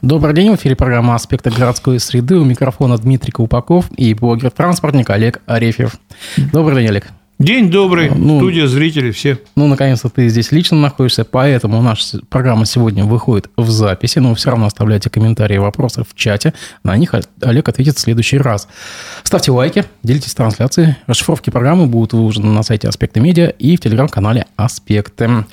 Добрый день, в эфире программа «Аспекты городской среды». У микрофона Дмитрий Колпаков и блогер-транспортник Олег Арефьев. Добрый день, Олег. День добрый, ну, студия, зрители, все. Ну, наконец-то ты здесь лично находишься, поэтому наша программа сегодня выходит в записи, но вы все равно оставляйте комментарии и вопросы в чате, на них Олег ответит в следующий раз. Ставьте лайки, делитесь трансляцией, расшифровки программы будут выложены на сайте «Аспекты медиа» и в телеграм-канале «Аспекты».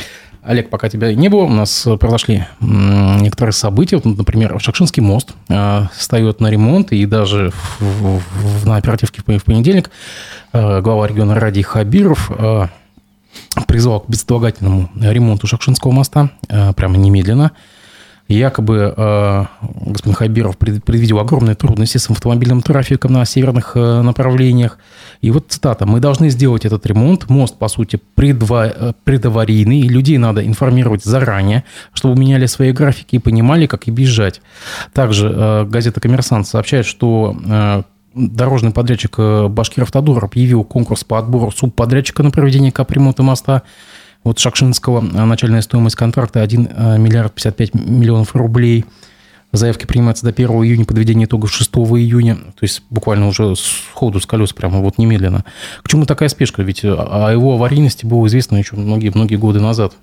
Олег, пока тебя не было, у нас произошли некоторые события. Вот, например, Шакшинский мост э, встает на ремонт, и даже в, в, на оперативке в понедельник э, глава региона Ради Хабиров э, призвал к безотлагательному ремонту Шакшинского моста прямо немедленно. Якобы э, господин Хабиров предвидел огромные трудности с автомобильным трафиком на северных э, направлениях. И вот цитата. «Мы должны сделать этот ремонт. Мост, по сути, предва... Э, предаварийный. И людей надо информировать заранее, чтобы меняли свои графики и понимали, как и бежать». Также газета «Коммерсант» сообщает, что дорожный подрядчик Башкир-Автодор объявил конкурс по отбору субподрядчика на проведение капремонта моста. Вот Шакшинского начальная стоимость контракта 1 э, миллиард 55 миллионов рублей. Заявки принимаются до 1 июня, подведение итогов 6 июня. То есть буквально уже с ходу, с колес, прямо вот немедленно. К чему такая спешка? Ведь о его аварийности было известно еще многие-многие годы назад.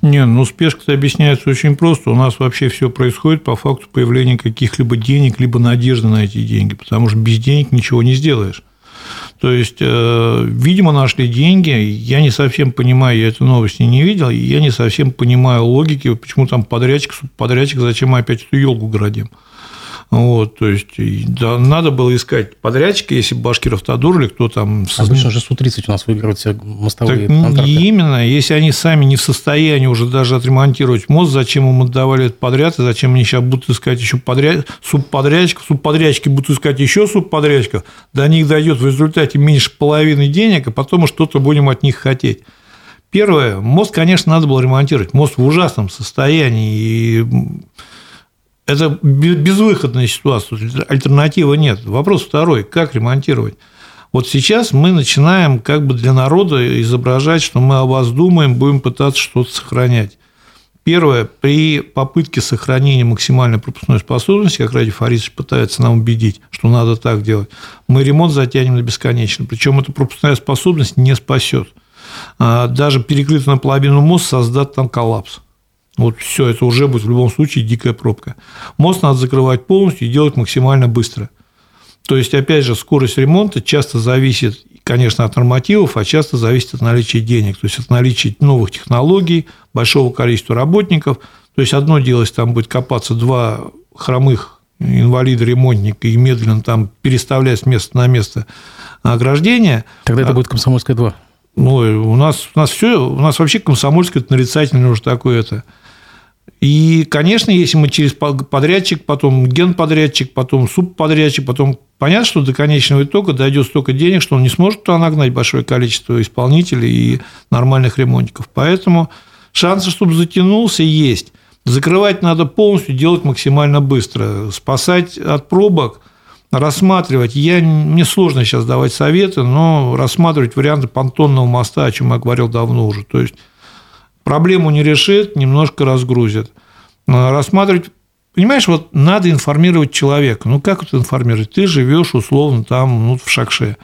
Не, ну спешка-то объясняется очень просто. У нас вообще все происходит по факту появления каких-либо денег, либо надежды на эти деньги, потому что без денег ничего не сделаешь. То есть, э, видимо, нашли деньги. Я не совсем понимаю, я эту новость не видел, я не совсем понимаю логики, почему там подрядчик, подрядчик, зачем мы опять эту елку городим. Вот, то есть, да, надо было искать подрядчика, если Башкиров Тадур или кто там... Обычно же Су-30 у нас выигрывают все мостовые так, контракты. Именно, если они сами не в состоянии уже даже отремонтировать мост, зачем им отдавали этот подряд, и зачем они сейчас будут искать еще подряд... субподрядчиков, субподрядчики будут искать еще субподрядчиков, до них дойдет в результате меньше половины денег, а потом мы что-то будем от них хотеть. Первое, мост, конечно, надо было ремонтировать. Мост в ужасном состоянии, и это безвыходная ситуация, альтернативы нет. Вопрос второй, как ремонтировать? Вот сейчас мы начинаем как бы для народа изображать, что мы о вас думаем, будем пытаться что-то сохранять. Первое, при попытке сохранения максимальной пропускной способности, как Ради Фарисович пытается нам убедить, что надо так делать, мы ремонт затянем на бесконечно. Причем эта пропускная способность не спасет. А даже перекрытый наполовину мост создаст там коллапс. Вот все, это уже будет в любом случае дикая пробка. Мост надо закрывать полностью и делать максимально быстро. То есть, опять же, скорость ремонта часто зависит, конечно, от нормативов, а часто зависит от наличия денег, то есть от наличия новых технологий, большого количества работников. То есть, одно дело, если там будет копаться два хромых инвалида, ремонтника и медленно там переставлять с места на место ограждения. Тогда это а будет Комсомольская 2. Ну, у нас, у нас все, у нас вообще Комсомольская это нарицательное уже такое это и, конечно, если мы через подрядчик, потом генподрядчик, потом субподрядчик, потом понятно, что до конечного итога дойдет столько денег, что он не сможет туда нагнать большое количество исполнителей и нормальных ремонтников. Поэтому шансы, чтобы затянулся, есть. Закрывать надо полностью, делать максимально быстро. Спасать от пробок, рассматривать. Я, мне сложно сейчас давать советы, но рассматривать варианты понтонного моста, о чем я говорил давно уже. То есть проблему не решит, немножко разгрузит. Рассматривать Понимаешь, вот надо информировать человека. Ну, как это информировать? Ты живешь условно там, ну, в Шакше.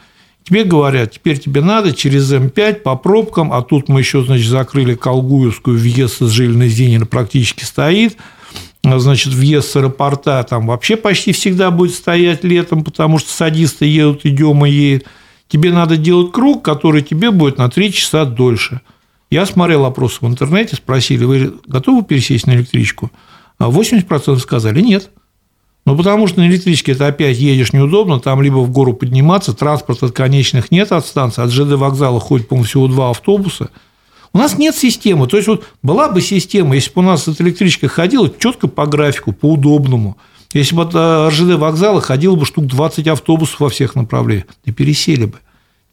Тебе говорят, теперь тебе надо через М5 по пробкам, а тут мы еще, значит, закрыли Колгуевскую, въезд с Жилиной Зенина практически стоит, значит, въезд с аэропорта там вообще почти всегда будет стоять летом, потому что садисты едут, идем и едет. Тебе надо делать круг, который тебе будет на 3 часа дольше – я смотрел опросы в интернете, спросили, вы готовы пересесть на электричку? А 80% сказали нет. Ну, потому что на электричке это опять едешь неудобно, там либо в гору подниматься, транспорта конечных нет от станции, от ЖД вокзала ходит, по-моему, всего два автобуса. У нас нет системы. То есть, вот была бы система, если бы у нас эта электричка ходила четко по графику, по удобному. Если бы от э, РЖД вокзала ходило бы штук 20 автобусов во всех направлениях, и пересели бы.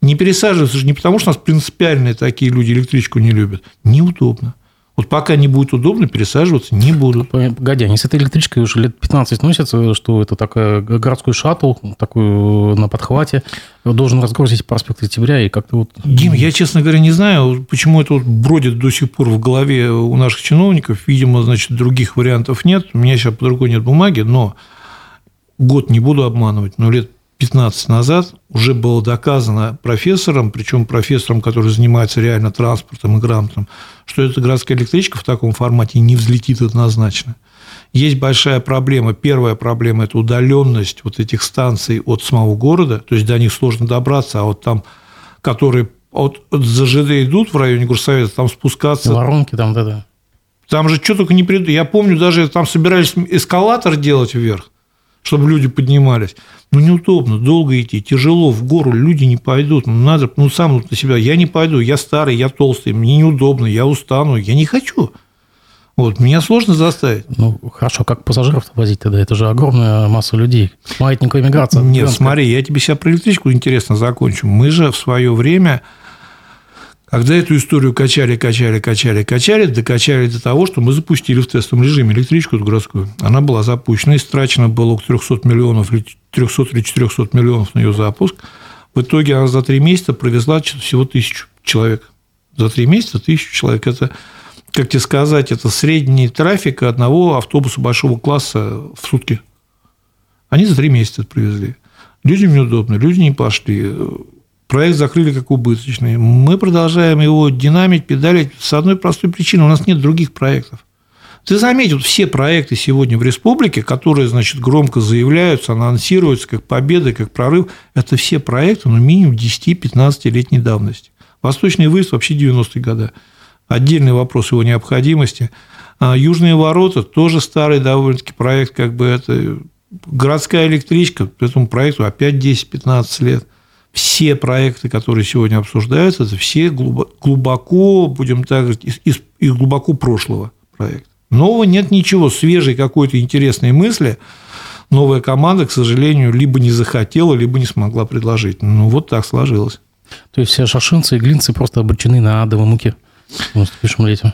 Не пересаживаются же не потому, что у нас принципиальные такие люди электричку не любят. Неудобно. Вот пока не будет удобно, пересаживаться не будут. Погоди, они с этой электричкой уже лет 15 носятся, что это такая городской шаттл, такой на подхвате, должен разгрузить проспект Октября и как-то вот... Дим, я, честно говоря, не знаю, почему это вот бродит до сих пор в голове у наших чиновников. Видимо, значит, других вариантов нет. У меня сейчас по другой нет бумаги, но год не буду обманывать, но лет 15 назад уже было доказано профессором, причем профессором, который занимается реально транспортом и грамотом, что эта городская электричка в таком формате не взлетит однозначно. Есть большая проблема. Первая проблема – это удаленность вот этих станций от самого города, то есть до них сложно добраться, а вот там, которые от, от ЗЖД идут в районе Горсовета, там спускаться… Воронки там, да-да. Там же что только не придут. Я помню, даже там собирались эскалатор делать вверх чтобы люди поднимались. Ну, неудобно, долго идти, тяжело, в гору люди не пойдут. Ну, надо, ну, сам на себя, я не пойду, я старый, я толстый, мне неудобно, я устану, я не хочу. Вот, меня сложно заставить. Ну, хорошо, как пассажиров возить тогда? Это же огромная масса людей. Маятниковая миграция. Нет, смотри, я тебе сейчас про электричку интересно закончу. Мы же в свое время когда эту историю качали, качали, качали, качали, докачали до того, что мы запустили в тестовом режиме электричку городскую. Она была запущена, истрачено было около 300 миллионов, 300 или 400 миллионов на ее запуск. В итоге она за три месяца провезла всего тысячу человек. За три месяца тысячу человек. Это, как тебе сказать, это средний трафик одного автобуса большого класса в сутки. Они за три месяца это привезли. Людям неудобно, люди не пошли проект закрыли как убыточный. Мы продолжаем его динамить, педалить с одной простой причины. У нас нет других проектов. Ты заметил, все проекты сегодня в республике, которые, значит, громко заявляются, анонсируются как победы, как прорыв, это все проекты, ну, минимум 10-15-летней давности. Восточный выезд вообще 90-е годы. Отдельный вопрос его необходимости. А Южные ворота тоже старый довольно-таки проект, как бы это городская электричка, этому проекту опять 10-15 лет все проекты, которые сегодня обсуждаются, это все глубоко, будем так из, из глубоко прошлого проекта. Нового нет ничего, свежей какой-то интересной мысли новая команда, к сожалению, либо не захотела, либо не смогла предложить. Ну, вот так сложилось. То есть все шашинцы и глинцы просто обречены на адовые муки в наступившем лете?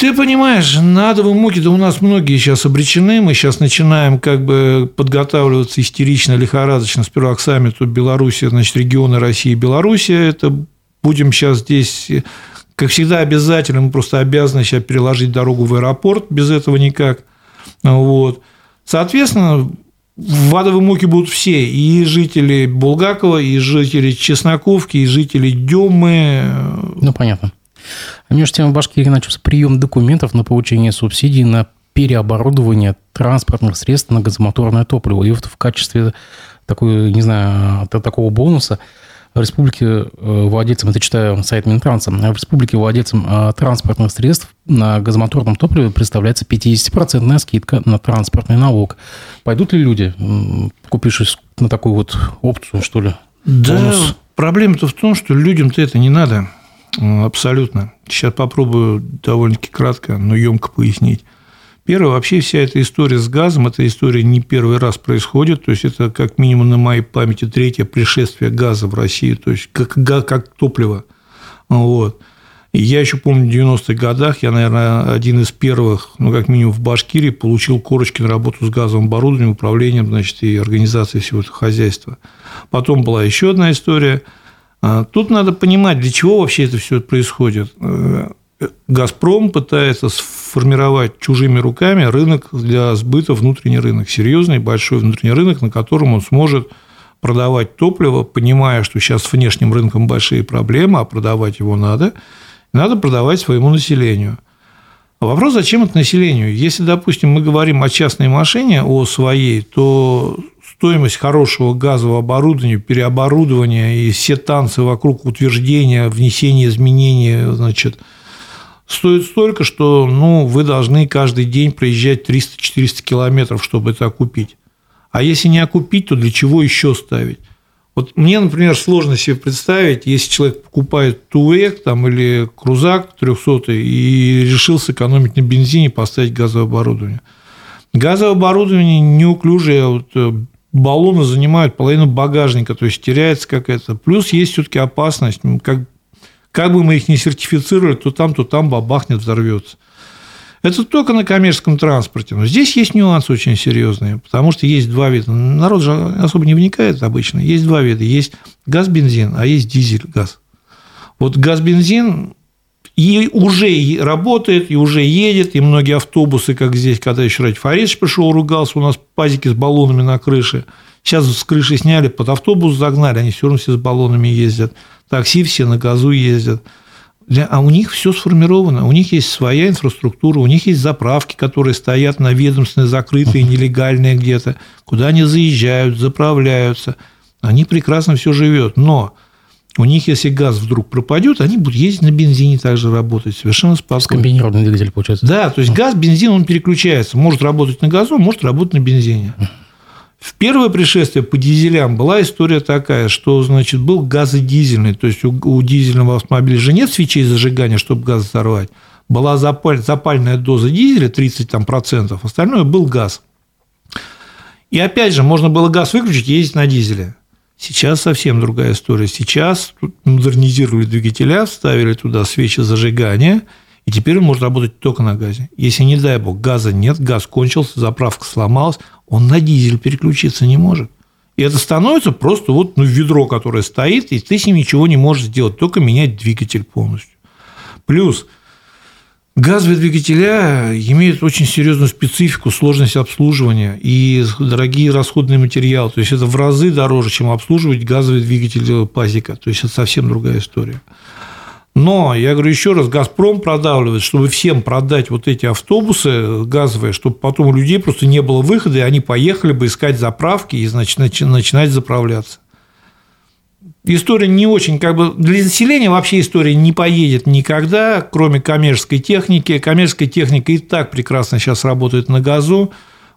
Ты понимаешь, на адовые муки-то у нас многие сейчас обречены. Мы сейчас начинаем как бы подготавливаться истерично, лихорадочно сперва к саммиту Беларуси, значит, регионы России и Белоруссия. Это будем сейчас здесь, как всегда, обязательно. Мы просто обязаны сейчас переложить дорогу в аэропорт. Без этого никак. Вот. Соответственно, в адовые муки будут все, и жители Булгакова, и жители Чесноковки, и жители Демы. Ну, понятно. А между тем в Башкирии начался прием документов на получение субсидий на переоборудование транспортных средств на газомоторное топливо. И вот в качестве такой, не знаю, такого бонуса в республике э, владельцам, это читаю сайт Минтранса, в республике владельцам э, транспортных средств на газомоторном топливе представляется 50% скидка на транспортный налог. Пойдут ли люди, купившись на такую вот опцию, что ли? Да, проблема-то в том, что людям-то это не надо. Абсолютно. Сейчас попробую довольно-таки кратко, но емко пояснить. Первое, вообще вся эта история с газом, эта история не первый раз происходит, то есть это как минимум на моей памяти третье пришествие газа в Россию, то есть как, как топливо. Вот. И я еще помню, в 90-х годах я, наверное, один из первых, ну, как минимум в Башкирии, получил корочки на работу с газовым оборудованием, управлением, значит, и организацией всего этого хозяйства. Потом была еще одна история – тут надо понимать, для чего вообще это все происходит. Э, «Газпром» пытается сформировать чужими руками рынок для сбыта, внутренний рынок, серьезный большой внутренний рынок, на котором он сможет продавать топливо, понимая, что сейчас с внешним рынком большие проблемы, а продавать его надо, надо продавать своему населению. А вопрос, зачем это населению? Если, допустим, мы говорим о частной машине, о своей, то стоимость хорошего газового оборудования, переоборудования и все танцы вокруг утверждения, внесения изменений, значит, стоит столько, что ну, вы должны каждый день проезжать 300-400 километров, чтобы это окупить. А если не окупить, то для чего еще ставить? Вот мне, например, сложно себе представить, если человек покупает Туэк там, или Крузак 300 и решил сэкономить на бензине, поставить газовое оборудование. Газовое оборудование неуклюжее, вот э, баллоны занимают половину багажника, то есть теряется какая-то. Плюс есть все-таки опасность, как, как бы мы их не сертифицировали, то там, то там бабахнет, взорвется. Это только на коммерческом транспорте. Но здесь есть нюансы очень серьезные, потому что есть два вида. Народ же особо не вникает обычно. Есть два вида. Есть газ-бензин, а есть дизель-газ. Вот газ-бензин и уже работает, и уже едет, и многие автобусы, как здесь, когда еще Ради Фаридович пришел, ругался, у нас пазики с баллонами на крыше. Сейчас с крыши сняли, под автобус загнали, они все равно все с баллонами ездят. Такси все на газу ездят. А у них все сформировано, у них есть своя инфраструктура, у них есть заправки, которые стоят на ведомственные, закрытые, нелегальные где-то, куда они заезжают, заправляются. Они прекрасно все живет. Но у них, если газ вдруг пропадет, они будут ездить на бензине также работать совершенно спокойно. Скомбинированный двигатель получается. Да, то есть газ, бензин, он переключается. Может работать на газу, может работать на бензине. В первое пришествие по дизелям была история такая, что, значит, был газодизельный, то есть у, дизельного автомобиля же нет свечей зажигания, чтобы газ взорвать. Была запаль, запальная доза дизеля 30%, там, процентов, остальное был газ. И опять же, можно было газ выключить и ездить на дизеле. Сейчас совсем другая история. Сейчас модернизировали двигателя, вставили туда свечи зажигания, и теперь он может работать только на газе. Если, не дай бог, газа нет, газ кончился, заправка сломалась, он на дизель переключиться не может. И это становится просто вот ну, ведро, которое стоит, и ты с ним ничего не можешь сделать, только менять двигатель полностью. Плюс газовые двигателя имеют очень серьезную специфику, сложность обслуживания и дорогие расходные материалы. То есть это в разы дороже, чем обслуживать газовый двигатель пазика. То есть это совсем другая история. Но, я говорю еще раз, «Газпром» продавливает, чтобы всем продать вот эти автобусы газовые, чтобы потом у людей просто не было выхода, и они поехали бы искать заправки и значит, начинать заправляться. История не очень, как бы для населения вообще история не поедет никогда, кроме коммерческой техники. Коммерческая техника и так прекрасно сейчас работает на газу.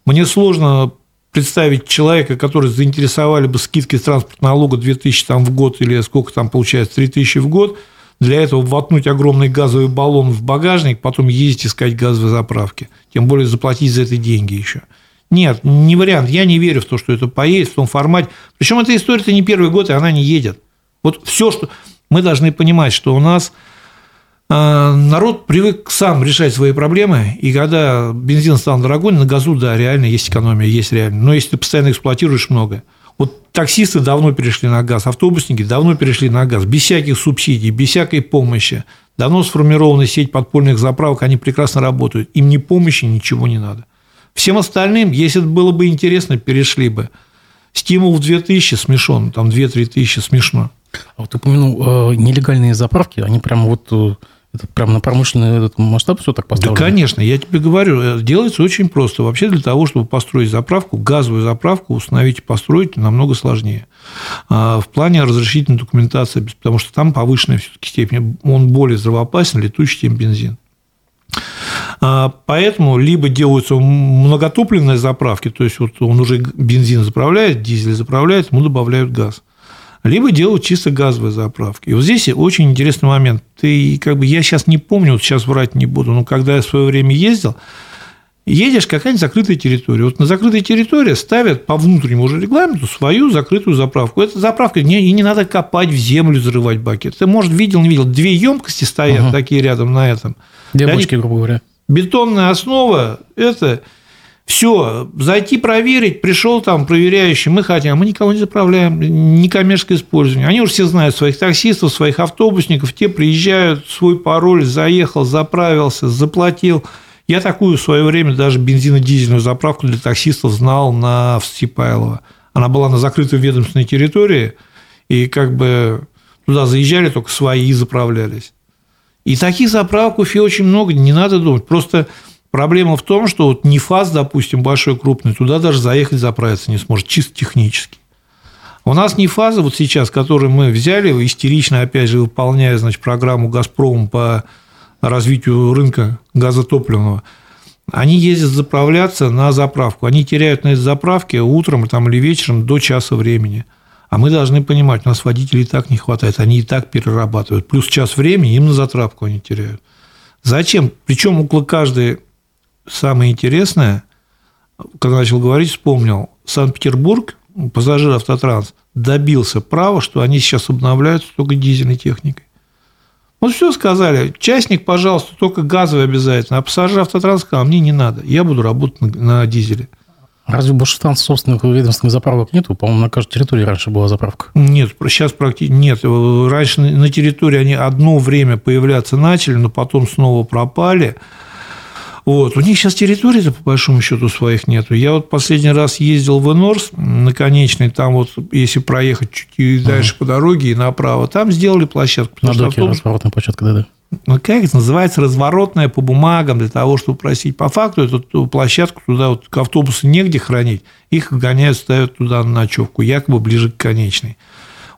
Мне сложно представить человека, который заинтересовали бы скидки с транспортного налога 2000 там, в год или сколько там получается, 3000 в год – для этого воткнуть огромный газовый баллон в багажник, потом ездить искать газовые заправки. Тем более заплатить за это деньги еще. Нет, не вариант. Я не верю в то, что это поедет в том формате. Причем эта история-то не первый год, и она не едет. Вот все, что мы должны понимать, что у нас а, народ привык сам решать свои проблемы, и когда бензин стал дорогой, на газу, да, реально есть экономия, есть реально. Но если ты постоянно эксплуатируешь много, вот таксисты давно перешли на газ, автобусники давно перешли на газ, без всяких субсидий, без всякой помощи. Давно сформирована сеть подпольных заправок, они прекрасно работают. Им ни помощи, ничего не надо. Всем остальным, если это было бы интересно, перешли бы. Стимул в 2000 смешон, там 2-3 тысячи смешно. А вот ты упомянул э, нелегальные заправки, они прямо вот э, это прям на промышленный этот масштаб все так поставлено? Да, конечно. Я тебе говорю, э, делается очень просто. Вообще для того, чтобы построить заправку, газовую заправку установить и построить намного сложнее. А в плане разрешительной документации, потому что там повышенная все-таки степень, он более здравоопасен, летучий, чем бензин. А поэтому либо делаются многотопливные заправки, то есть вот он уже бензин заправляет, дизель заправляет, ему добавляют газ либо делают чисто газовые заправки. И вот здесь очень интересный момент. Ты, как бы, я сейчас не помню, вот сейчас врать не буду, но когда я в свое время ездил, едешь какая-нибудь закрытая территория. Вот на закрытой территории ставят по внутреннему уже регламенту свою закрытую заправку. Эта заправка, не, и не надо копать в землю, взрывать баки. Ты, может, видел, не видел, две емкости стоят угу. такие рядом на этом. Две бочки, грубо говоря. Бетонная основа – это все, зайти проверить, пришел там проверяющий, мы хотим, а мы никого не заправляем, не коммерческое использование. Они уже все знают своих таксистов, своих автобусников, те приезжают, свой пароль, заехал, заправился, заплатил. Я такую в свое время даже бензинодизельную заправку для таксистов знал на Степайлово. Она была на закрытой ведомственной территории, и как бы туда заезжали только свои и заправлялись. И таких заправок в Уфе очень много, не надо думать. Просто Проблема в том, что вот НИФАС, допустим, большой, крупный, туда даже заехать заправиться не сможет, чисто технически. У нас НИФАЗа вот сейчас, который мы взяли, истерично, опять же, выполняя значит, программу «Газпром» по развитию рынка газотопливного, они ездят заправляться на заправку. Они теряют на этой заправке утром там, или вечером до часа времени. А мы должны понимать, у нас водителей и так не хватает, они и так перерабатывают. Плюс час времени им на затравку они теряют. Зачем? Причем около каждой самое интересное, когда начал говорить, вспомнил, Санкт-Петербург, пассажир автотранс, добился права, что они сейчас обновляются только дизельной техникой. Вот все сказали, частник, пожалуйста, только газовый обязательно, а пассажир автотранс сказал, мне не надо, я буду работать на, на дизеле. Разве большинства собственных ведомственных заправок нету? По-моему, на каждой территории раньше была заправка. Нет, сейчас практически нет. Раньше на территории они одно время появляться начали, но потом снова пропали. Вот. У них сейчас территории-то, по большому счету, своих нету. Я вот последний раз ездил в Энорс, на конечной, там вот, если проехать чуть дальше uh по дороге и направо, там сделали площадку. На доке автобус... разворотная площадка, да-да. Ну, как называется, разворотная по бумагам для того, чтобы просить. По факту эту площадку туда вот к автобусу негде хранить, их гоняют, ставят туда на ночевку, якобы ближе к конечной.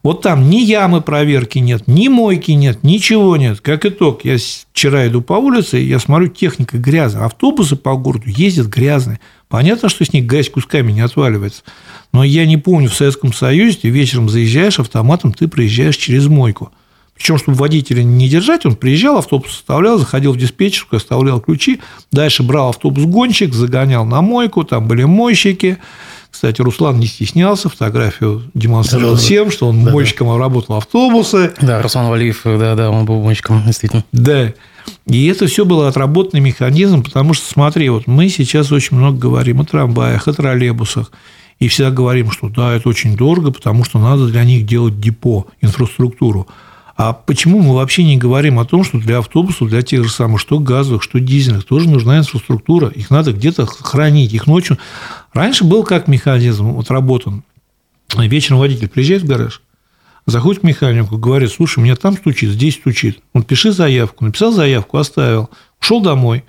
Вот там ни ямы проверки нет, ни мойки нет, ничего нет. Как итог, я вчера иду по улице, я смотрю, техника грязная. Автобусы по городу ездят грязные. Понятно, что с них грязь кусками не отваливается. Но я не помню, в Советском Союзе ты вечером заезжаешь автоматом, ты проезжаешь через мойку. Причем, чтобы водителя не держать, он приезжал, автобус оставлял, заходил в диспетчерскую, оставлял ключи, дальше брал автобус-гонщик, загонял на мойку, там были мойщики, кстати, Руслан не стеснялся, фотографию демонстрировал да, всем, что он да, мойщиком да. работал автобусы. Да, Руслан Валиев, да, да, он был мойщиком, действительно. Да. И это все было отработанный механизм, потому что, смотри, вот мы сейчас очень много говорим о трамваях, о троллейбусах, и всегда говорим, что да, это очень дорого, потому что надо для них делать депо, инфраструктуру. А почему мы вообще не говорим о том, что для автобусов, для тех же самых, что газовых, что дизельных, тоже нужна инфраструктура. Их надо где-то хранить. Их ночью... Раньше был как механизм отработан. Вечером водитель приезжает в гараж, заходит к механику, говорит, слушай, меня там стучит, здесь стучит. Он пиши заявку. Написал заявку, оставил. Ушел домой.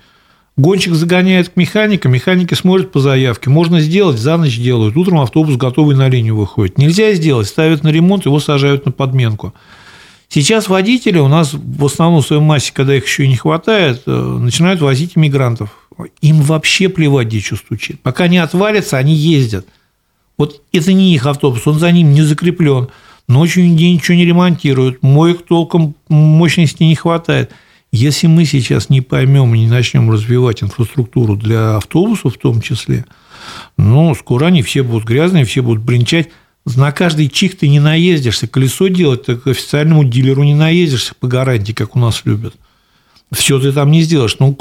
Гонщик загоняет к механику, механики смотрят по заявке. Можно сделать, за ночь делают. Утром автобус готовый на линию выходит. Нельзя сделать, ставят на ремонт, его сажают на подменку. Сейчас водители у нас в основном в своей массе, когда их еще и не хватает, э, начинают возить иммигрантов. Им вообще плевать, где что стучит. Пока не отвалится, они ездят. Вот это не их автобус, он за ним не закреплен. Ночью нигде ничего не ремонтируют, моек толком мощности не хватает. Если мы сейчас не поймем и не начнем развивать инфраструктуру для автобусов в том числе, ну, скоро они все будут грязные, все будут бренчать на каждый чих ты не наездишься. Колесо делать, так официальному дилеру не наездишься по гарантии, как у нас любят. Все ты там не сделаешь. Ну,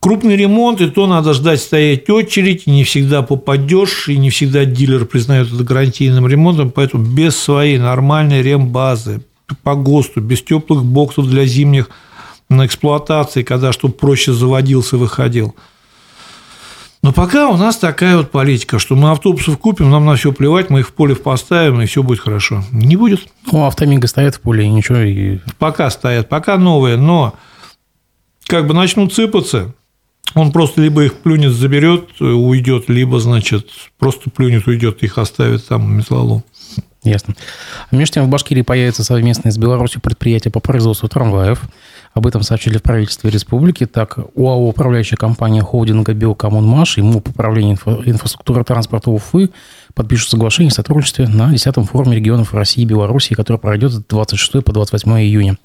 крупный ремонт, и то надо ждать стоять очередь, и не всегда попадешь, и не всегда дилер признает это гарантийным ремонтом, поэтому без своей нормальной рембазы, по ГОСТу, без теплых боксов для зимних на эксплуатации, когда чтобы проще заводился, выходил – но пока у нас такая вот политика, что мы автобусов купим, нам на все плевать, мы их в поле поставим, и все будет хорошо. Не будет. Ну, автомига стоят в поле, и ничего. И... Пока стоят, пока новые, но как бы начнут сыпаться, он просто либо их плюнет, заберет, уйдет, либо, значит, просто плюнет, уйдет, их оставит там металлолом. Ясно. А между тем в Башкирии появится совместное с Беларусью предприятие по производству трамваев. Об этом сообщили в правительстве республики. Так, УАО «Управляющая компания холдинга «Биокоммунмаш» и МУП управления инфра- инфраструктуры транспорта Уфы подпишут соглашение о сотрудничестве на 10-м форуме регионов России и Беларуси, который пройдет с 26 по 28 июня.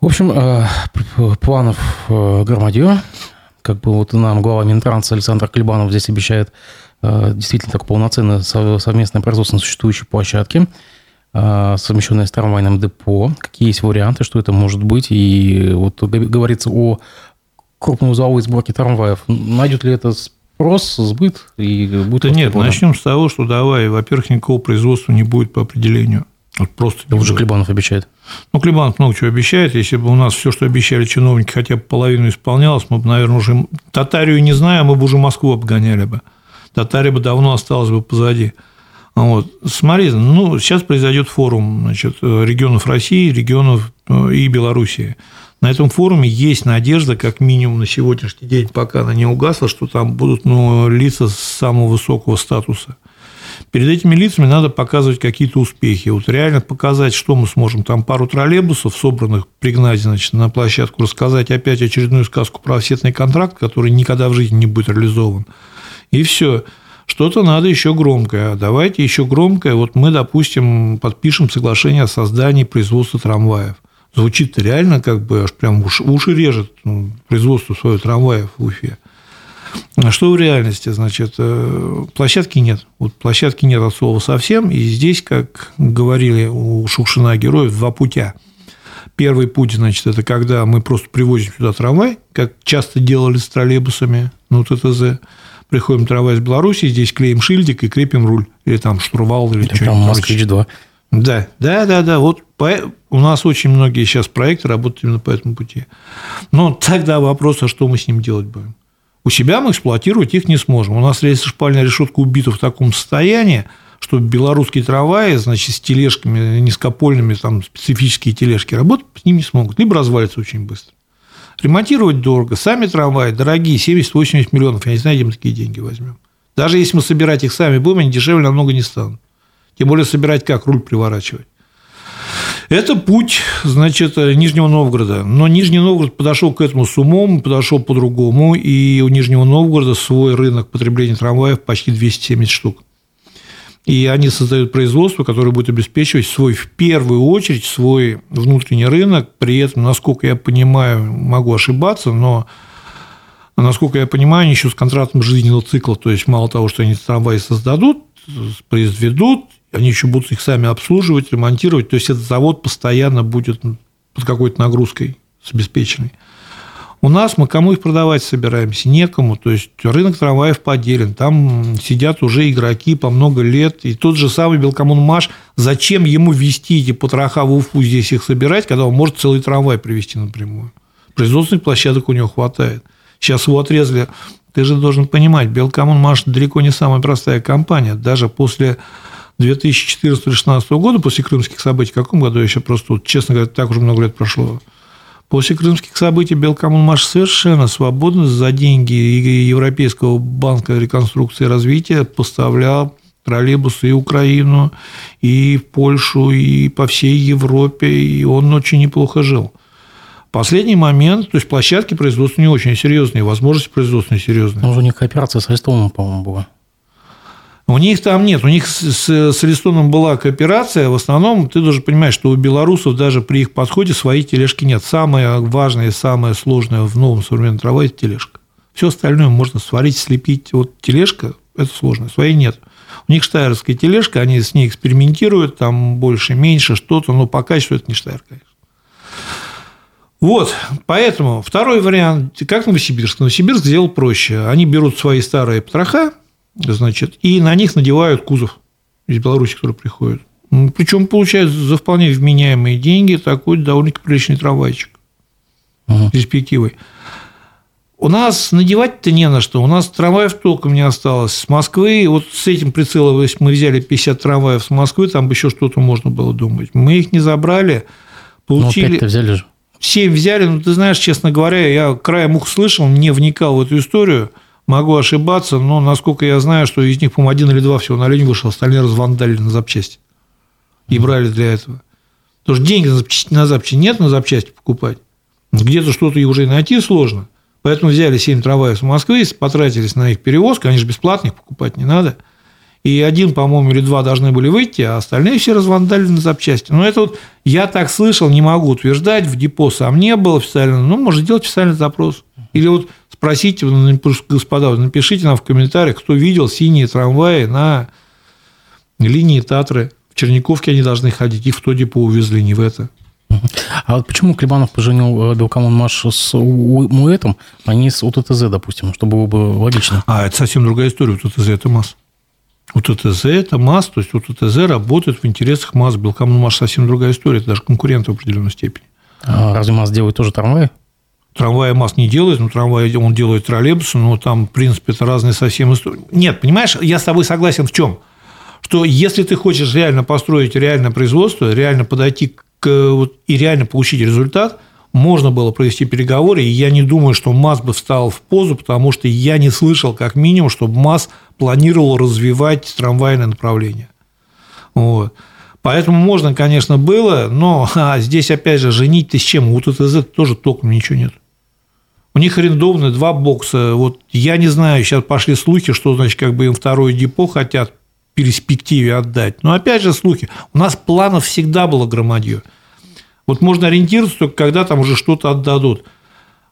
В общем, э, планов э, громадье. Как бы вот нам глава Минтранса Александр Клебанов здесь обещает действительно так полноценное совместное производство на существующей площадке. А, совмещенное с трамвайным депо. Какие есть варианты, что это может быть? И вот говорится о крупноузловой сборке трамваев. Найдет ли это спрос, сбыт? И будет да нет, начнем с того, что давай, во-первых, никакого производства не будет по определению. Вот просто да уже Клебанов обещает. Ну, Клебанов много чего обещает. Если бы у нас все, что обещали чиновники, хотя бы половину исполнялось, мы бы, наверное, уже Татарию не знаю, мы бы уже Москву обгоняли бы. Татария бы давно осталась бы позади. Вот. Смотри, ну, сейчас произойдет форум значит, регионов России, регионов э, и Белоруссии. На этом форуме есть надежда, как минимум на сегодняшний день, пока она не угасла, что там будут ну, лица самого высокого статуса. Перед этими лицами надо показывать какие-то успехи. Вот реально показать, что мы сможем. Там пару троллейбусов, собранных, пригнать значит, на площадку, рассказать опять очередную сказку про офсетный контракт, который никогда в жизни не будет реализован. И все что-то надо еще громкое. Давайте еще громкое. Вот мы, допустим, подпишем соглашение о создании производства трамваев. Звучит реально как бы аж прям уши, режет ну, производство своего трамваев в Уфе. А что в реальности? Значит, э, площадки нет. Вот площадки нет от слова совсем. И здесь, как говорили у Шукшина героев, два путя. Первый путь, значит, это когда мы просто привозим сюда трамвай, как часто делали с троллейбусами, ну, ТТЗ. Приходим трамвай из Беларуси, здесь клеим шильдик и крепим руль. Или там штурвал, или, что-нибудь. Там «Москвич-2». Да, да, да, да. Вот по... у нас очень многие сейчас проекты работают именно по этому пути. Но тогда вопрос, а что мы с ним делать будем? У себя мы эксплуатировать их не сможем. У нас рельсошпальная решетка убита в таком состоянии, что белорусские трамваи, значит, с тележками низкопольными, там специфические тележки работать с ними не смогут, либо развалится очень быстро. Ремонтировать дорого, сами трамваи дорогие, 70-80 миллионов, я не знаю, где мы такие деньги возьмем. Даже если мы собирать их сами будем, они дешевле намного не станут. Тем более собирать как? Руль приворачивать. Это путь, значит, Нижнего Новгорода. Но Нижний Новгород подошел к этому с умом, подошел по-другому, и у Нижнего Новгорода свой рынок потребления трамваев почти 270 штук. И они создают производство, которое будет обеспечивать свой, в первую очередь, свой внутренний рынок. При этом, насколько я понимаю, могу ошибаться, но насколько я понимаю, они еще с контрактом жизненного цикла. То есть, мало того, что они трамваи создадут, произведут, они еще будут их сами обслуживать, ремонтировать. То есть, этот завод постоянно будет под какой-то нагрузкой с обеспеченной. У нас мы кому их продавать собираемся? Некому. То есть рынок трамваев поделен. Там сидят уже игроки по много лет. И тот же самый Белкоммунмаш, зачем ему вести эти потроха в Уфу, здесь их собирать, когда он может целый трамвай привезти напрямую? Производственных площадок у него хватает. Сейчас его отрезали. Ты же должен понимать, Белкоммунмаш далеко не самая простая компания. Даже после 2014-2016 года, после крымских событий, в каком году я еще просто, честно говоря, так уже много лет прошло, После крымских событий Белкоммунмаш совершенно свободно за деньги Европейского банка реконструкции и развития поставлял троллейбусы и Украину, и Польшу, и по всей Европе, и он очень неплохо жил. Последний момент, то есть площадки производства не очень серьезные, возможности производственные серьезные. Ну, у них кооперация с Ростовом, по-моему, была. У них там нет, у них с, с Листоном была кооперация, в основном ты должен понимать, что у белорусов даже при их подходе своей тележки нет. Самое важное и самое сложное в новом современном трамвае – это тележка. Все остальное можно сварить, слепить. Вот тележка – это сложно, своей нет. У них штайерская тележка, они с ней экспериментируют, там больше, меньше, что-то, но по качеству это не штайр, конечно. Вот, поэтому второй вариант, как Новосибирск. Новосибирск сделал проще. Они берут свои старые потроха, значит, и на них надевают кузов из Беларуси, который приходит. Ну, Причем получают за вполне вменяемые деньги такой довольно-таки приличный трамвайчик угу. перспективой. У нас надевать-то не на что. У нас трамваев толком не осталось. С Москвы, вот с этим прицелом, если мы взяли 50 трамваев с Москвы, там бы еще что-то можно было думать. Мы их не забрали, получили... Но взяли же. 7 взяли, но ты знаешь, честно говоря, я краем ух слышал, не вникал в эту историю – Могу ошибаться, но, насколько я знаю, что из них, по-моему, один или два всего на линию вышел, остальные развандали на запчасти. И брали для этого. Потому что деньги на запчасти нет на запчасти покупать. Где-то что-то уже и найти сложно. Поэтому взяли 7 трамваев с Москвы, потратились на их перевозку, они же бесплатных покупать не надо. И один, по-моему, или два должны были выйти, а остальные все развандали на запчасти. Но это вот я так слышал, не могу утверждать, в депо сам не был официально, ну, может сделать официальный запрос. Или вот спросите, господа, напишите нам в комментариях, кто видел синие трамваи на линии Татры. В Черниковке они должны ходить, их в то депо увезли, не в это. А вот почему Клебанов поженил Белкоммунмаш с МУЭТом, а не с УТТЗ, допустим, чтобы было бы логично? А, это совсем другая история. УТТЗ – это МАЗ. УТТЗ – это МАЗ, то есть УТТЗ работает в интересах МАЗ. Белкоммунмаш – совсем другая история, это даже конкурент в определенной степени. А разве МАЗ делает тоже трамваи? Трамвая МАЗ не делает, но трамвай он делает троллейбусы, но там, в принципе, это разные совсем истории. Нет, понимаешь, я с тобой согласен в чем? Что если ты хочешь реально построить реальное производство, реально подойти к, вот, и реально получить результат, можно было провести переговоры, и я не думаю, что МАЗ бы встал в позу, потому что я не слышал, как минимум, чтобы МАЗ планировал развивать трамвайное направление. Вот. Поэтому можно, конечно, было, но а здесь, опять же, женить-то с чем? У ТТЗ тоже толком ничего нет. У них арендованы два бокса. Вот я не знаю, сейчас пошли слухи, что, значит, как бы им второе депо хотят в перспективе отдать. Но опять же слухи. У нас планов всегда было громадье. Вот можно ориентироваться только когда там уже что-то отдадут.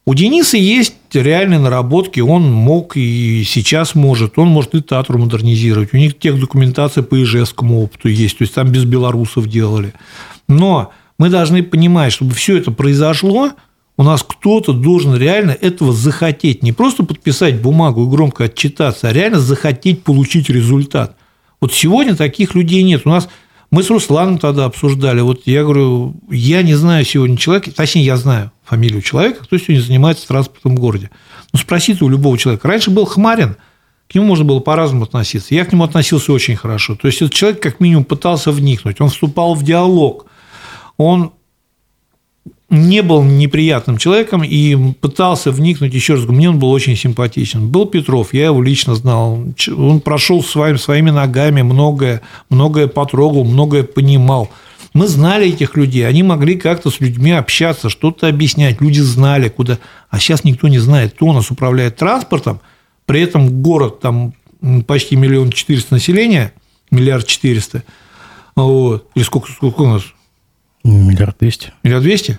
У Дениса есть реальные наработки, он мог и сейчас может, он может и Татру модернизировать. У них тех документация по ижевскому опыту есть, то есть там без белорусов делали. Но Мы должны понимать, чтобы все это произошло, у нас кто-то должен реально этого захотеть. Не просто подписать бумагу и громко отчитаться, а реально захотеть получить результат. Вот сегодня таких людей нет. У нас мы с Русланом тогда обсуждали. Вот я говорю, я не знаю сегодня человека, точнее, я знаю фамилию человека, кто сегодня занимается транспортом в городе. Ну, спросите у любого человека. Раньше был Хмарин, к нему можно было по-разному относиться. Я к нему относился очень хорошо. То есть, этот человек как минимум пытался вникнуть, он вступал в диалог, он не был неприятным человеком и пытался вникнуть, еще раз мне он был очень симпатичен. Был Петров, я его лично знал, он прошел своим, своими ногами, многое, многое потрогал, многое понимал. Мы знали этих людей, они могли как-то с людьми общаться, что-то объяснять, люди знали, куда. А сейчас никто не знает, кто у нас управляет транспортом, при этом город там почти миллион четыреста населения, миллиард четыреста, вот, или сколько, сколько у нас? Миллиард двести. Миллиард двести?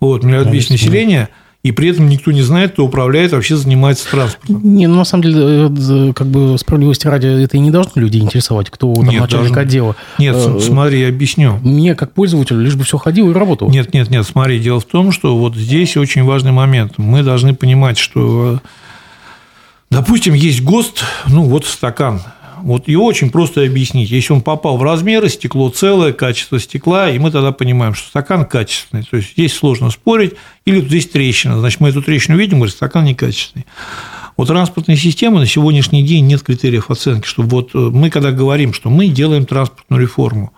Вот, миллиард двести населения, и при этом никто не знает, кто управляет, вообще занимается транспортом. Не, ну, на самом деле, э, как бы справедливости ради, это и не должно людей интересовать, кто там нет, начальник должен... отдела. Нет, э, смотри, я объясню. Мне, как пользователю, лишь бы все ходило и работало. Нет, нет, нет, смотри, дело в том, что вот здесь очень важный момент. Мы должны понимать, что, допустим, есть ГОСТ, ну, вот стакан, вот его очень просто объяснить. Если он попал в размеры, стекло целое, качество стекла, и мы тогда понимаем, что стакан качественный. То есть здесь сложно спорить, или здесь трещина. Значит, мы эту трещину видим, говорим, стакан некачественный. У транспортной системы на сегодняшний день нет критериев оценки, что вот э, мы когда говорим, что мы делаем транспортную реформу,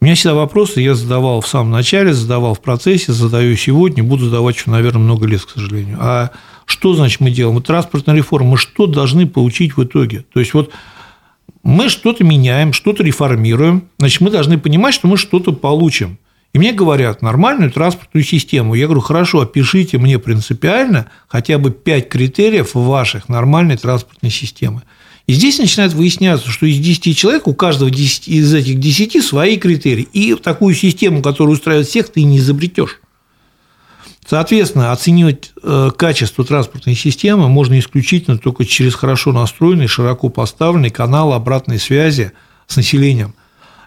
у меня всегда вопросы я задавал в самом начале, задавал в процессе, задаю сегодня, буду задавать еще, наверное, много лет, к сожалению. А что значит мы делаем? Вот транспортная реформа, мы что должны получить в итоге? То есть вот мы что-то меняем, что-то реформируем, значит, мы должны понимать, что мы что-то получим. И мне говорят, нормальную транспортную систему. Я говорю, хорошо, опишите мне принципиально хотя бы 5 критериев ваших нормальной транспортной системы. И здесь начинает выясняться, что из 10 человек у каждого 10, из этих 10 свои критерии. И такую систему, которая устраивает всех, ты не изобретешь. Соответственно, оценивать э, качество транспортной системы можно исключительно только через хорошо настроенный, широко поставленный канал обратной связи с населением.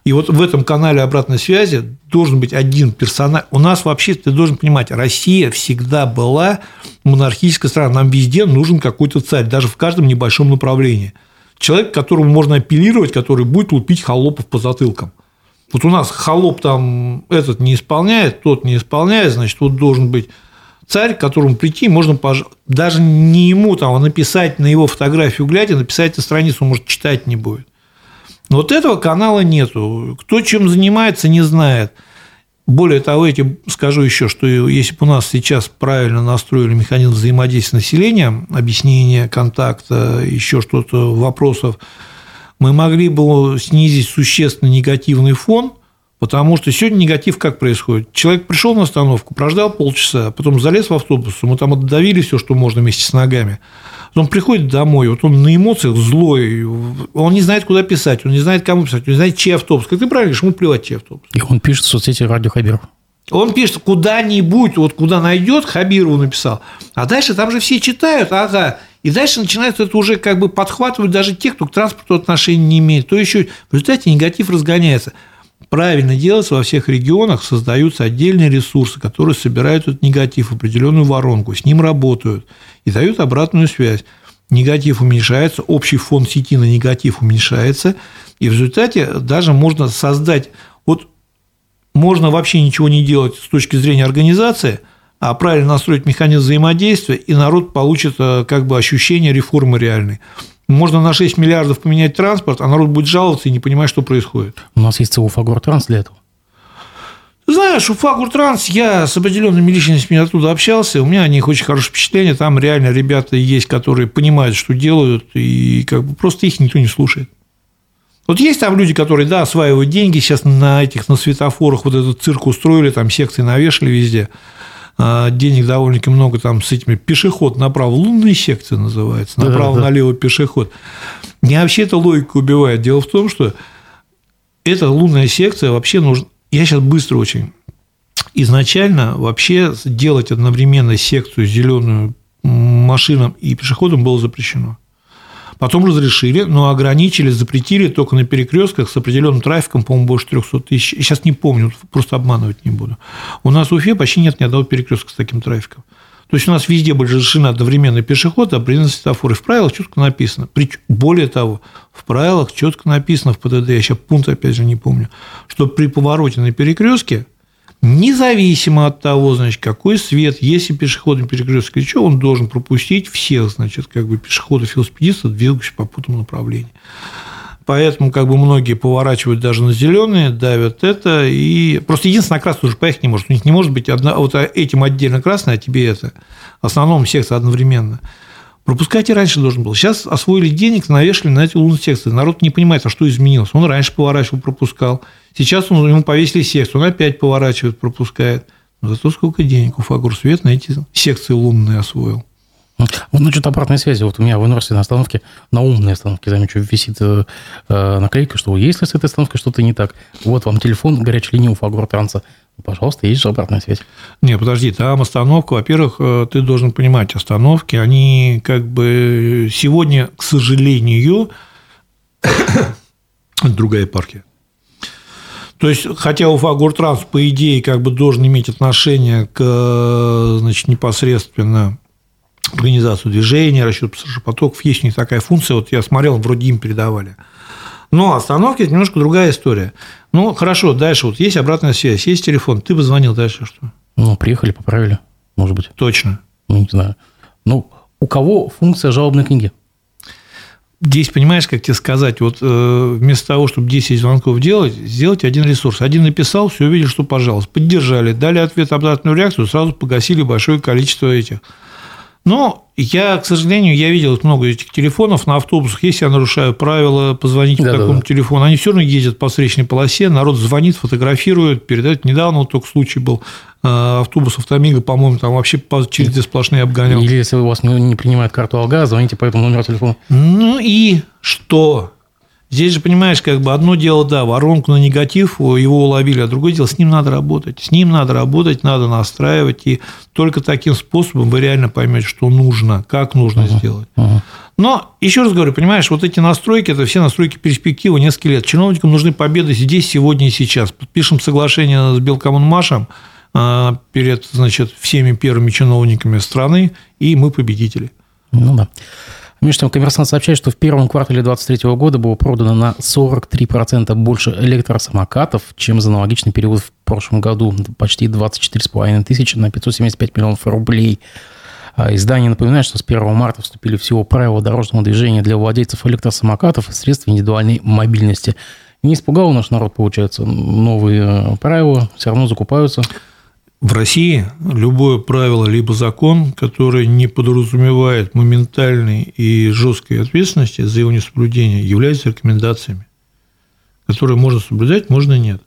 И вот в этом канале обратной связи должен быть один персонаж. У нас вообще, ты должен понимать, Россия всегда была монархической страной. Нам везде нужен какой-то царь, даже в каждом небольшом направлении. Человек, к которому можно апеллировать, который будет лупить холопов по затылкам. Вот у нас холоп там этот не исполняет, тот не исполняет, значит, вот должен быть царь, к которому прийти, можно пож... даже не ему там, а написать на его фотографию глядя, написать на страницу, может, читать не будет. Но вот этого канала нету. Кто чем занимается, не знает. Более того, я тебе скажу еще, что если бы у нас сейчас правильно настроили механизм взаимодействия с населением, объяснение контакта, еще что-то, вопросов, мы могли бы снизить существенно негативный фон, потому что сегодня негатив как происходит? Человек пришел на остановку, прождал полчаса, потом залез в автобус, мы там отдавили все, что можно вместе с ногами. Он приходит домой, вот он на эмоциях злой, он не знает, куда писать, он не знает, кому писать, он не знает, чей автобус. Как ты правильно говоришь, ему плевать, чей автобус. И он пишет в соцсети Радио Хабиров. Он пишет куда-нибудь, вот куда найдет, Хабирову написал. А дальше там же все читают, ага, и дальше начинается это уже как бы подхватывать даже те, кто к транспорту отношения не имеет. То еще в результате негатив разгоняется. Правильно делается во всех регионах, создаются отдельные ресурсы, которые собирают этот негатив определенную воронку, с ним работают и дают обратную связь. Негатив уменьшается, общий фон сети на негатив уменьшается, и в результате даже можно создать, вот можно вообще ничего не делать с точки зрения организации – а правильно настроить механизм взаимодействия, и народ получит э, как бы ощущение реформы реальной. Можно на 6 миллиардов поменять транспорт, а народ будет жаловаться и не понимать, что происходит. У нас есть Уфагортранс для этого. Знаешь, Уфагуртранс, я с определенными личностями оттуда общался, у меня о них очень хорошее впечатление, там реально ребята есть, которые понимают, что делают, и как бы просто их никто не слушает. Вот есть там люди, которые, да, осваивают деньги, сейчас на этих, на светофорах вот этот цирк устроили, там секции навешали везде, денег довольно-таки много там с этими пешеход направо, лунные секции называется, направо-налево пешеход. Не вообще эта логика убивает. Дело в том, что эта лунная секция вообще нужна. Я сейчас быстро очень. Изначально вообще делать одновременно секцию зеленую машинам и пешеходам было запрещено. Потом разрешили, но ограничили, запретили только на перекрестках с определенным трафиком, по-моему, больше 300 тысяч. Сейчас не помню, просто обманывать не буду. У нас в Уфе почти нет ни одного перекрестка с таким трафиком. То есть у нас везде были разрешены одновременно пешеход, определенные светофоры. В правилах четко написано. Более того, в правилах четко написано в ПДД, я сейчас пункт опять же не помню, что при повороте на перекрестке Независимо от того, значит, какой свет, если пешеходный перекресток или что, он должен пропустить всех, значит, как бы пешеходов велосипедистов, двигающихся по путному направлению. Поэтому как бы многие поворачивают даже на зеленые, давят это. И просто единственное, на красный уже поехать не может. У них не может быть одна, вот этим отдельно красный, а тебе это. В основном секция одновременно. Пропускать и раньше должен был. Сейчас освоили денег, навешали на эти секции. Народ не понимает, а что изменилось. Он раньше поворачивал, пропускал. Сейчас он, ему повесили секцию, он опять поворачивает, пропускает. Но зато сколько денег у Фагурсвет на эти секции лунные освоил. Вот насчет обратной связи. Вот у меня в Инорсе на остановке, на умной остановке, замечу, висит э, э, наклейка, что если с этой остановкой что-то не так, вот вам телефон, горячая линия у Фагортранса. Пожалуйста, есть же обратная связь. Не, подожди, там остановка, во-первых, э, ты должен понимать, остановки, они как бы сегодня, к сожалению, другая епархия. То есть, хотя Уфа Гуртранс, по идее, как бы должен иметь отношение к значит, непосредственно организацию движения, расчет потоков, есть у них такая функция, вот я смотрел, вроде им передавали. Но остановки – это немножко другая история. Ну, хорошо, дальше вот есть обратная связь, есть телефон, ты бы звонил дальше что? Ну, приехали, поправили, может быть. Точно. Ну, не знаю. Ну, у кого функция жалобной книги? Здесь, понимаешь, как тебе сказать, вот э, вместо того, чтобы 10 звонков делать, сделать один ресурс. Один написал, все увидели, что пожалуйста. Поддержали, дали ответ, обратную реакцию, сразу погасили большое количество этих. Но я, к сожалению, я видел много этих телефонов на автобусах. Если я нарушаю правила, позвонить да, по такому да, телефону, они все равно ездят по встречной полосе, народ звонит, фотографирует, передает. Недавно вот только случай был э, автобус Автомига, по-моему, там вообще по череде сплошные обгонял. Или если у вас не, принимает карту Алга, звоните по этому номеру телефона. Ну и что? Здесь же, понимаешь, как бы одно дело, да, воронку на негатив, его уловили, а другое дело, с ним надо работать. С ним надо работать, надо настраивать, и только таким способом вы реально поймете, что нужно, как нужно uh-huh. сделать. Uh-huh. Но, еще раз говорю, понимаешь, вот эти настройки, это все настройки перспективы несколько лет. Чиновникам нужны победы здесь, сегодня и сейчас. Подпишем соглашение с Белкомунмашем а, перед, значит, всеми первыми чиновниками страны, и мы победители. Ну да. Между тем, коммерсант сообщает, что в первом квартале 2023 года было продано на 43% больше электросамокатов, чем за аналогичный период в прошлом году. Почти 24,5 тысячи на 575 миллионов рублей. А издание напоминает, что с 1 марта вступили в силу правила дорожного движения для владельцев электросамокатов и средств индивидуальной мобильности. Не испугал наш народ, получается, новые э, правила, все равно закупаются. В России любое правило либо закон, который не подразумевает моментальной и жесткой ответственности за его несоблюдение, является рекомендациями, которые можно соблюдать, можно нет.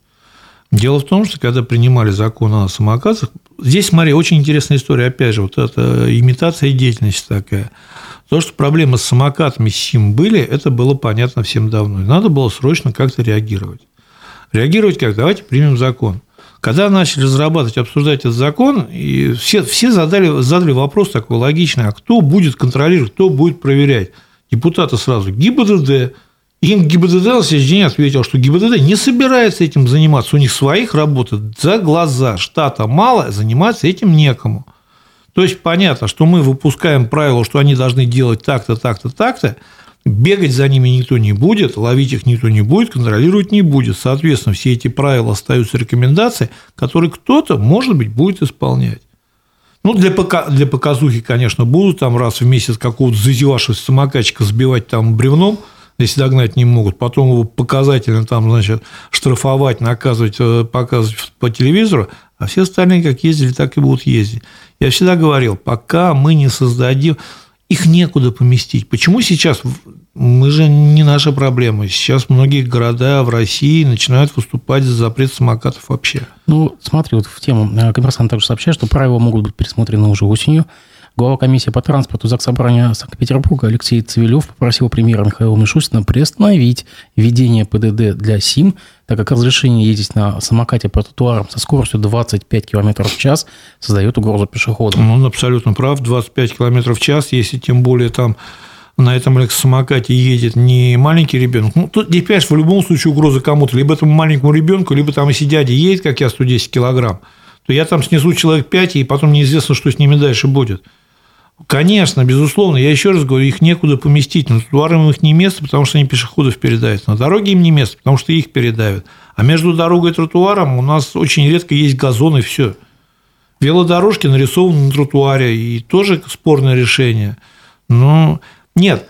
Дело в том, что когда принимали закон о самокатах, здесь, смотри, очень интересная история, опять же, вот эта имитация деятельности такая. То, что проблемы с самокатами СИМ были, это было понятно всем давно. И надо было срочно как-то реагировать. Реагировать как? Давайте примем закон. Когда начали разрабатывать, обсуждать этот закон, и все, все задали, задали вопрос такой логичный, а кто будет контролировать, кто будет проверять? Депутаты сразу ГИБДД. Им ГИБДД на следующий день ответил, что ГИБДД не собирается этим заниматься, у них своих работы за глаза, штата мало, заниматься этим некому. То есть понятно, что мы выпускаем правило, что они должны делать так-то, так-то, так-то, Бегать за ними никто не будет, ловить их никто не будет, контролировать не будет. Соответственно, все эти правила остаются рекомендации, которые кто-то, может быть, будет исполнять. Ну, для, пока, для показухи, конечно, будут там раз в месяц какого-то зазевавшегося самокатчика сбивать там бревном, если догнать не могут, потом его показательно там, значит, штрафовать, наказывать, э, показывать по телевизору, а все остальные как ездили, так и будут ездить. Я всегда говорил, пока мы не создадим их некуда поместить. Почему сейчас мы же не наша проблема. Сейчас многие города в России начинают выступать за запрет самокатов вообще. Ну, смотри, вот в тему. Э, коммерсант также сообщает, что правила могут быть пересмотрены уже осенью. Глава комиссии по транспорту Заксобрания Санкт-Петербурга Алексей Цивилев попросил премьера Михаила Мишустина приостановить введение ПДД для СИМ, так как разрешение ездить на самокате по тротуарам со скоростью 25 км в час создает угрозу пешеходам. Ну, он абсолютно прав. 25 км в час, если тем более там на этом электросамокате едет не маленький ребенок. Ну, тут, здесь, понимаешь, в любом случае угроза кому-то. Либо этому маленькому ребенку, либо там, если дядя едет, как я, 110 килограмм, то я там снесу человек 5, и потом неизвестно, что с ними дальше будет. Конечно, безусловно, я еще раз говорю, их некуда поместить. На тротуары им их не место, потому что они пешеходов передают. На дороге им не место, потому что их передают. А между дорогой и тротуаром у нас очень редко есть газон и все. Велодорожки нарисованы на тротуаре, и тоже спорное решение. Но нет,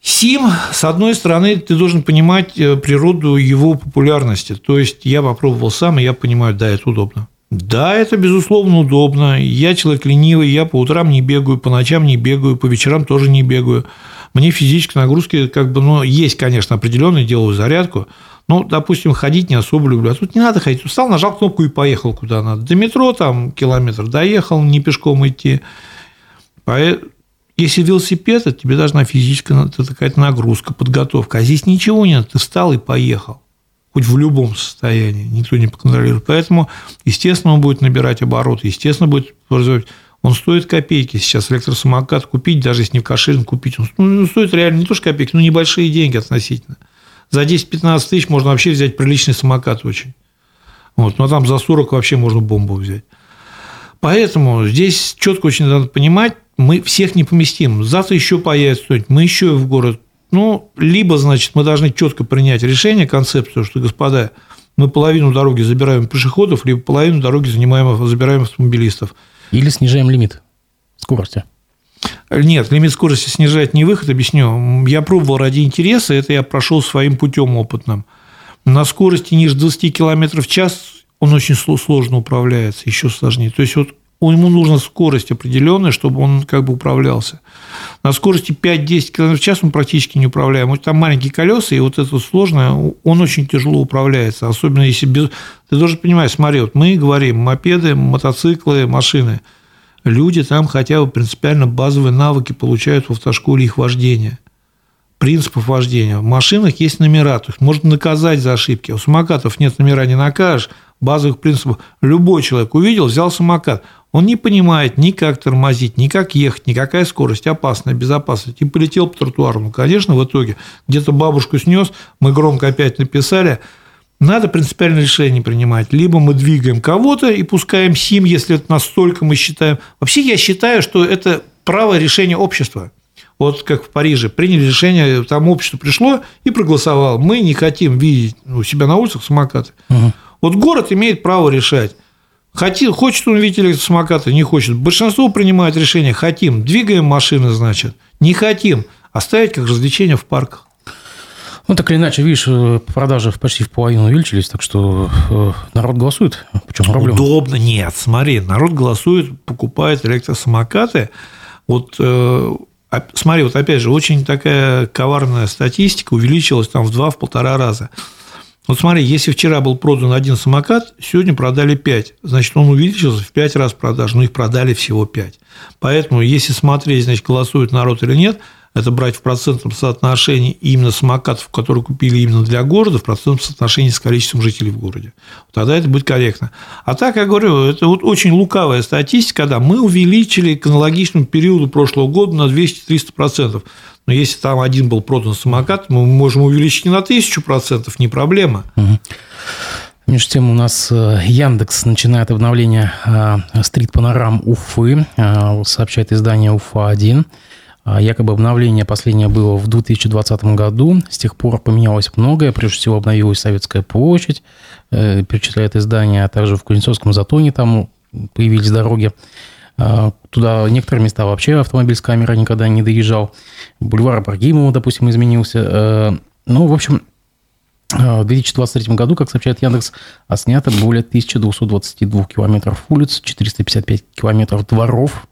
Сим, с одной стороны, ты должен понимать э, природу его популярности. То есть я попробовал сам, и я понимаю, да, это удобно. Да, это, безусловно, удобно. Я человек ленивый, я по утрам не бегаю, по ночам не бегаю, по вечерам тоже не бегаю. Мне физической нагрузки, как бы, ну, есть, конечно, определенные, делаю зарядку, ну, допустим, ходить не особо люблю. А тут не надо ходить. Устал, нажал кнопку и поехал куда надо. До метро там километр доехал, не пешком идти. Если велосипед, это тебе должна физическая какая-то нагрузка, подготовка. А здесь ничего нет, ты встал и поехал хоть в любом состоянии, никто не поконтролирует. Поэтому, естественно, он будет набирать обороты, естественно, будет производить. Он стоит копейки сейчас электросамокат купить, даже если не в кошель купить, он ну, стоит реально не то что копейки, но небольшие деньги относительно. За 10-15 тысяч можно вообще взять приличный самокат очень. Вот, но там за 40 вообще можно бомбу взять. Поэтому здесь четко очень надо понимать, мы всех не поместим. Завтра еще появится кто-нибудь, мы еще в город ну, либо, значит, мы должны четко принять решение, концепцию, что, господа, мы половину дороги забираем пешеходов, либо половину дороги занимаем, забираем автомобилистов. Или снижаем лимит скорости. Нет, лимит скорости снижать не выход, объясню. Я пробовал ради интереса, это я прошел своим путем опытным. На скорости ниже 20 км в час он очень сложно управляется, еще сложнее. То есть, вот ему нужна скорость определенная, чтобы он как бы управлялся. На скорости 5-10 км в час он практически не управляем. Там маленькие колеса, и вот это сложное, он очень тяжело управляется. Особенно если без... Ты должен понимать, смотри, вот мы говорим мопеды, мотоциклы, машины. Люди там хотя бы принципиально базовые навыки получают в автошколе их вождения принципов вождения. В машинах есть номера, то есть можно наказать за ошибки. У самокатов нет номера, не накажешь. Базовых принципов. Любой человек увидел, взял самокат. Он не понимает ни как тормозить, ни как ехать, никакая скорость, опасная, безопасность. И полетел по тротуару. Ну, конечно, в итоге где-то бабушку снес, мы громко опять написали. Надо принципиальное решение принимать. Либо мы двигаем кого-то и пускаем СИМ, если это настолько мы считаем. Вообще я считаю, что это право решения общества. Вот как в Париже приняли решение, там общество пришло и проголосовало. Мы не хотим видеть у себя на улицах самокаты. Угу. Вот город имеет право решать. Хотел, хочет он видеть электросамокаты, не хочет. Большинство принимает решение, хотим, двигаем машины, значит, не хотим, оставить как развлечение в парках. Ну, так или иначе, видишь, э, продажи почти в половину увеличились, так что э, народ голосует. Почему проблема? Удобно, нет. Смотри, народ голосует, покупает электросамокаты. Вот э, смотри, вот опять же, очень такая коварная статистика увеличилась там в два-полтора раза. Вот смотри, если вчера был продан один самокат, сегодня продали 5. Значит, он увеличился в 5 раз продаж, но их продали всего 5. Поэтому, если смотреть, значит, голосует народ или нет, это брать в процентном соотношении именно самокатов, которые купили именно для города, в процентном соотношении с количеством жителей в городе. Тогда это будет корректно. А так, я говорю, это вот очень лукавая статистика, когда мы увеличили к аналогичному периоду прошлого года на 200-300%. Но если там один был продан самокат, мы можем увеличить не на тысячу процентов, не проблема. Между тем у нас э, Яндекс начинает обновление э, стрит-панорам Уфы, э, сообщает издание Уфа-1. Якобы обновление последнее было в 2020 году. С тех пор поменялось многое. Прежде всего обновилась Советская площадь, перечисляет издание, а также в Кузнецовском затоне там появились дороги. А, туда некоторые места вообще автомобиль с камерой никогда не доезжал. Бульвар Абрагимова, допустим, изменился. Э, ну, в общем, э, в 2023 году, как сообщает Яндекс, снято более 1222 километров улиц, 455 километров дворов.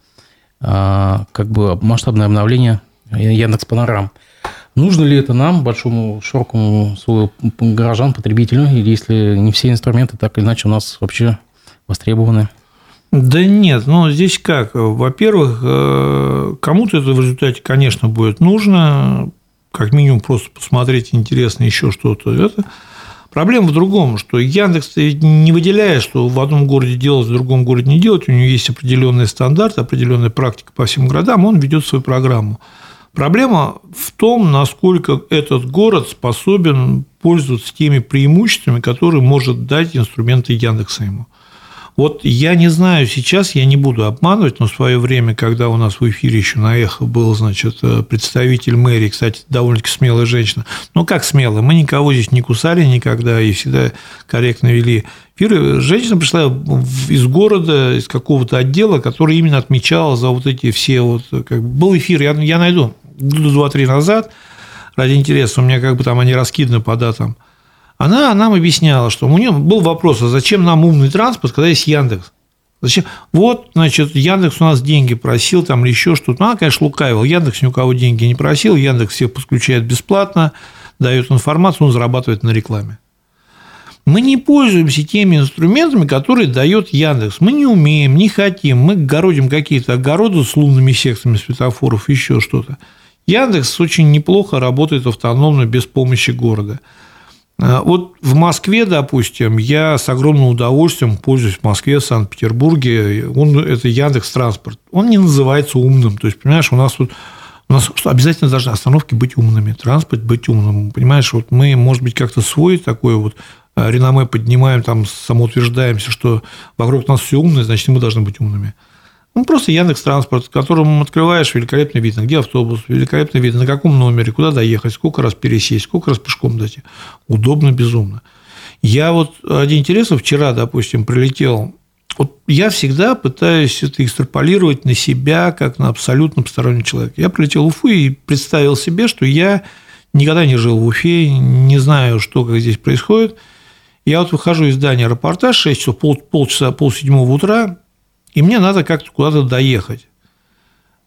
А, как бы масштабное обновление Яндекс Панорам. Нужно ли это нам, большому, широкому слою горожан, потребителю, или если не все инструменты так или иначе у нас вообще востребованы? Да нет, ну здесь как? Во-первых, э, кому-то это в результате, конечно, будет нужно, как минимум просто посмотреть интересно еще что-то. Это Проблема в другом, что Яндекс не выделяет, что в одном городе делать, в другом городе не делать, у него есть определенный стандарт, определенная практика по всем городам, он ведет свою программу. Проблема в том, насколько этот город способен пользоваться теми преимуществами, которые может дать инструменты Яндекса ему. Вот я не знаю сейчас, я не буду обманывать, но в свое время, когда у нас в эфире еще на эхо был, значит, э, представитель мэрии, кстати, довольно-таки смелая женщина. Ну, как смелая? Мы никого здесь не кусали никогда и всегда корректно вели эфиры. Женщина пришла из города, из какого-то отдела, который именно отмечал за вот эти все вот... Как, был эфир, я, я найду, два-три назад, ради интереса, у меня как бы там они раскиданы по датам – она нам объясняла, что у нее был вопрос, а зачем нам умный транспорт, когда есть Яндекс? Зачем? Вот, значит, Яндекс у нас деньги просил, там или еще что-то. Ну, она, конечно, лукавил. Яндекс ни у кого деньги не просил, Яндекс всех подключает бесплатно, дает информацию, он зарабатывает на рекламе. Мы не пользуемся теми инструментами, которые дает Яндекс. Мы не умеем, не хотим. Мы городим какие-то огороды с лунными секциями светофоров, еще что-то. Яндекс очень неплохо работает автономно без помощи города. А, вот в Москве, допустим, я с огромным удовольствием пользуюсь в Москве, в Санкт-Петербурге. Он, это Яндекс Транспорт. Он не называется умным. То есть, понимаешь, у нас тут у нас обязательно должны остановки быть умными, транспорт быть умным. Понимаешь, вот мы, может быть, как-то свой такой вот а, реноме поднимаем, там самоутверждаемся, что вокруг нас все умное, значит, мы должны быть умными. Ну, просто Яндекс Транспорт, которым открываешь, великолепно видно, где автобус, великолепно видно, на каком номере, куда доехать, сколько раз пересесть, сколько раз пешком дойти. Удобно, безумно. Я вот один интересно, вчера, допустим, прилетел вот я всегда пытаюсь это экстраполировать на себя, как на абсолютно посторонний человек. Я прилетел в Уфу и представил себе, что я никогда не жил в Уфе, не знаю, что как здесь происходит. Я вот выхожу из здания аэропорта 6 часов, пол, полчаса, полседьмого утра, и мне надо как-то куда-то доехать.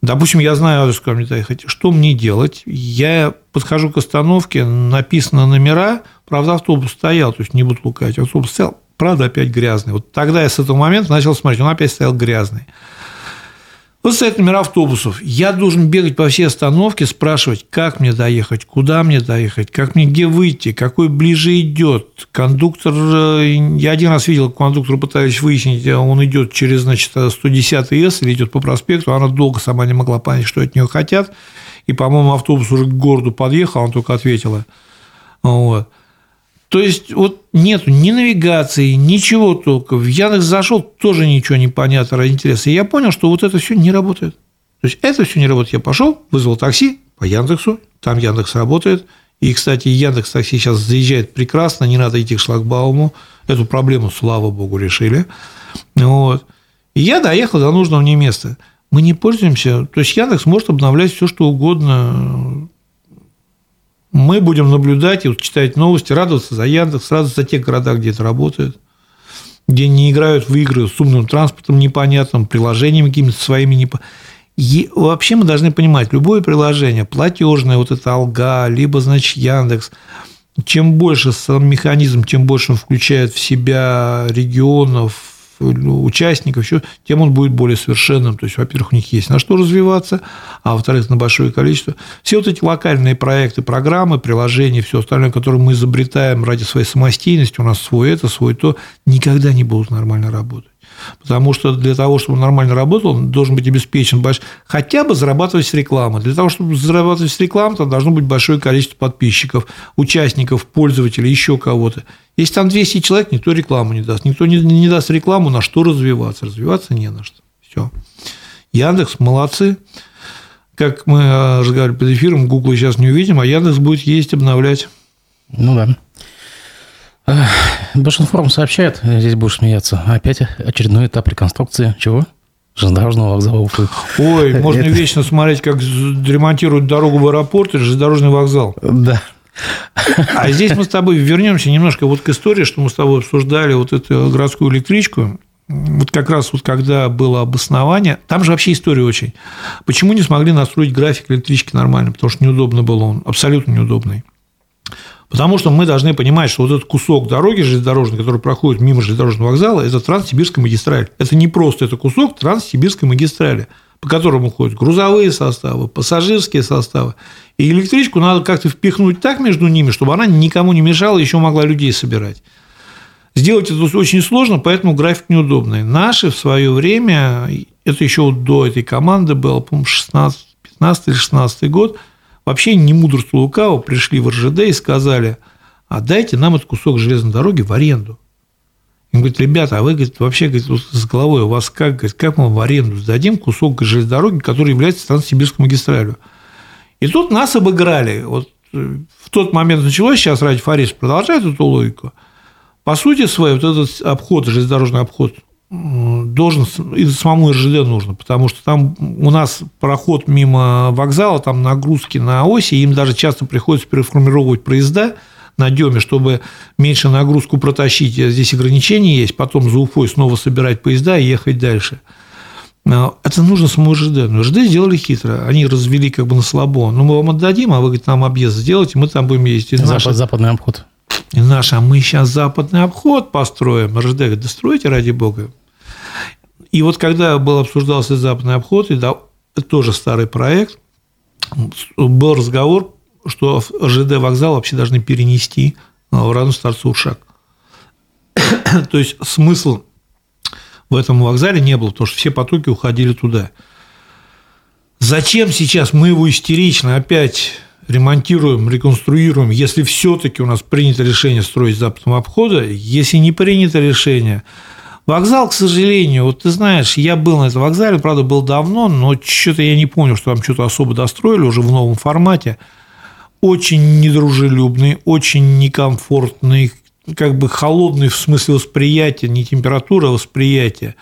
Допустим, я знаю адрес, куда мне доехать. Что мне делать? Я подхожу к остановке, написано номера, правда, автобус стоял, то есть не буду лукать, автобус стоял, правда, опять грязный. Вот тогда я с этого момента начал смотреть, он опять стоял грязный. Вот стоят номера автобусов. Я должен бегать по всей остановке, спрашивать, как мне доехать, куда мне доехать, как мне где выйти, какой ближе идет. Кондуктор, э, я один раз видел, кондуктор пытались выяснить, э, он идет через, значит, 110 С или идет по проспекту, она долго сама не могла понять, что от нее хотят. И, по-моему, автобус уже к городу подъехал, она только ответила. Вот. То есть, вот нету ни навигации, ничего только. В Яндекс зашел, тоже ничего не понятно ради интереса. И я понял, что вот это все не работает. То есть, это все не работает. Я пошел, вызвал такси по Яндексу, там Яндекс работает. И, кстати, Яндекс такси сейчас заезжает прекрасно, не надо идти к шлагбауму. Эту проблему, слава богу, решили. Вот. И я доехал до нужного мне места. Мы не пользуемся, то есть Яндекс может обновлять все, что угодно мы будем наблюдать и вот читать новости, радоваться за Яндекс, радоваться за те города, где это работает, где не играют в игры с умным транспортом непонятным, приложениями какими-то своими непонятными. И вообще мы должны понимать, любое приложение, платежное, вот это Алга, либо, значит, Яндекс, чем больше сам механизм, тем больше он включает в себя регионов, участников, еще, тем он будет более совершенным. То есть, во-первых, у них есть на что развиваться, а во-вторых, на большое количество. Все вот эти локальные проекты, программы, приложения, все остальное, которые мы изобретаем ради своей самостоятельности, у нас свой это, свой то, никогда не будут нормально работать. Потому что для того, чтобы он нормально работал, он должен быть обеспечен больш... хотя бы зарабатывать с рекламы. Для того, чтобы зарабатывать с рекламы, там должно быть большое количество подписчиков, участников, пользователей, еще кого-то. Если там 200 человек, никто рекламу не даст. Никто не, не даст рекламу, на что развиваться. Развиваться не на что. Все. Яндекс, молодцы. Как мы э, разговаривали под эфиром, Google сейчас не увидим, а Яндекс будет есть, обновлять. Ну да. Башинформ сообщает, здесь будешь смеяться, опять очередной этап реконструкции чего? Железнодорожного вокзала Уфы. Ой, можно Это... вечно смотреть, как ремонтируют дорогу в аэропорт и железнодорожный вокзал. Да. А здесь мы с тобой вернемся немножко вот к истории, что мы с тобой обсуждали вот эту городскую электричку. Вот как раз вот когда было обоснование, там же вообще история очень. Почему не смогли настроить график электрички нормально? Потому что неудобно было он, абсолютно неудобный. Потому что мы должны понимать, что вот этот кусок дороги железнодорожной, который проходит мимо железнодорожного вокзала, это Транссибирская магистраль. Это не просто это кусок Транссибирской магистрали, по которому ходят грузовые составы, пассажирские составы. И электричку надо как-то впихнуть так между ними, чтобы она никому не мешала, еще могла людей собирать. Сделать это очень сложно, поэтому график неудобный. Наши в свое время, это еще до этой команды было, по-моему, 16-15 15 или 16 год, вообще не мудрство лукаво, пришли в РЖД и сказали, а дайте нам этот кусок железной дороги в аренду. Он говорит, ребята, а вы говорит, вообще говорит, с головой у вас как, говорит, как мы в аренду сдадим кусок железной дороги, который является Транссибирской магистралью. И тут нас обыграли. Вот э, в тот момент началось, сейчас Ради Фарис продолжает эту логику. По сути своей, вот этот обход, железнодорожный обход, должен и самому РЖД нужно, потому что там у нас проход мимо вокзала, там нагрузки на оси, им даже часто приходится переформировать проезда на деме, чтобы меньше нагрузку протащить. Здесь ограничения есть, потом за Уфой снова собирать поезда и ехать дальше. Это нужно самому РЖД. Но РЖД сделали хитро. Они развели как бы на слабо. Ну, мы вам отдадим, а вы, говорит, нам объезд сделайте, мы там будем ездить. Запад, наш... Западный обход. И наш, а мы сейчас западный обход построим. РЖД говорит, да стройте ради бога. И вот когда был обсуждался западный обход, и да, тоже старый проект, был разговор, что РЖД вокзал вообще должны перенести в район Старцов шаг. То есть смысл в этом вокзале не было, потому что все потоки уходили туда. Зачем сейчас мы его истерично опять ремонтируем, реконструируем, если все-таки у нас принято решение строить западного обхода, если не принято решение, Вокзал, к сожалению, вот ты знаешь, я был на этом вокзале, правда, был давно, но что-то я не помню, что там что-то особо достроили уже в новом формате. Очень недружелюбный, очень некомфортный, как бы холодный в смысле восприятия, не температура, а восприятия.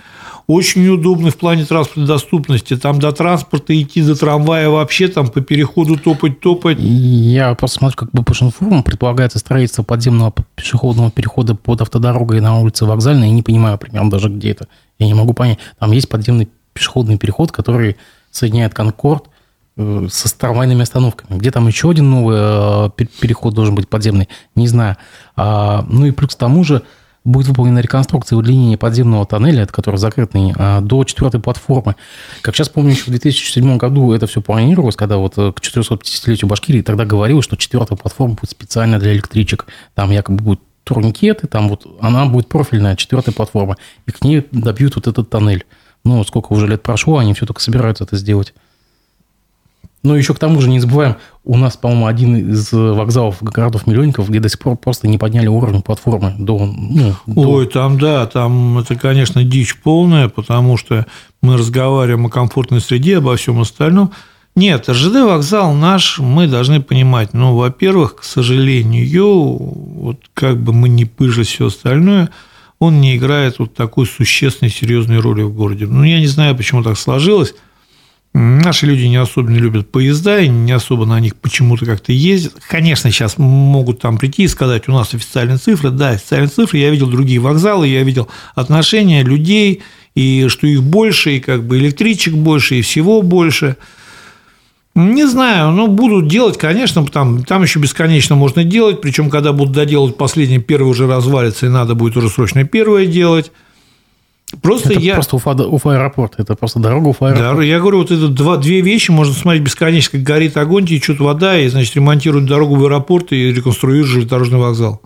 Очень неудобный в плане транспортной доступности. Там до транспорта идти, до трамвая вообще там по переходу топать, топать. Я просто смотрю, как бы по информ предполагается строительство подземного пешеходного перехода под автодорогой на улице Вокзальной. Я не понимаю примерно даже, где это. Я не могу понять. Там есть подземный пешеходный переход, который соединяет Конкорд э, со трамвайными остановками. Где там еще один новый э, переход должен быть подземный, не знаю. А, ну и плюс к тому же будет выполнена реконструкция и удлинение подземного тоннеля, который закрытый, а, до четвертой платформы. Как сейчас помню, еще в 2007 году это все планировалось, когда вот э, к 450-летию Башкирии тогда говорилось, что четвертая платформа будет специально для электричек. Там якобы будут турникеты, там вот она будет профильная, четвертая платформа, и к ней добьют вот этот тоннель. Ну, сколько уже лет прошло, они все только собираются это сделать. Ну, еще к тому же не забываем, у нас, по-моему, один из вокзалов городов-миллионников, где до сих пор просто не подняли уровень платформы до... Ну, до... Ой, там, да, там это, конечно, дичь полная, потому что мы разговариваем о комфортной среде, обо всем остальном. Нет, РЖД вокзал наш, мы должны понимать, ну, во-первых, к сожалению, вот как бы мы не пыжили все остальное, он не играет вот такой существенной, серьезной роли в городе. Ну, я не знаю, почему так сложилось. Наши люди не особенно любят поезда, и не особо на них почему-то как-то ездят. Конечно, сейчас могут там прийти и сказать, у нас официальные цифры. Да, официальные цифры. Я видел другие вокзалы, я видел отношения людей, и что их больше, и как бы электричек больше, и всего больше. Не знаю, но будут делать, конечно, там, там еще бесконечно можно делать, причем когда будут доделать последний, первый уже развалится, и надо будет уже срочно первое делать. Просто это я... просто Уфа, Уфа аэропорт, это просто дорога Уфа аэропорт. Да, я говорю, вот это два, две вещи, можно смотреть бесконечно, как горит огонь, течет вода, и, значит, ремонтируют дорогу в аэропорт и реконструируют железнодорожный вокзал.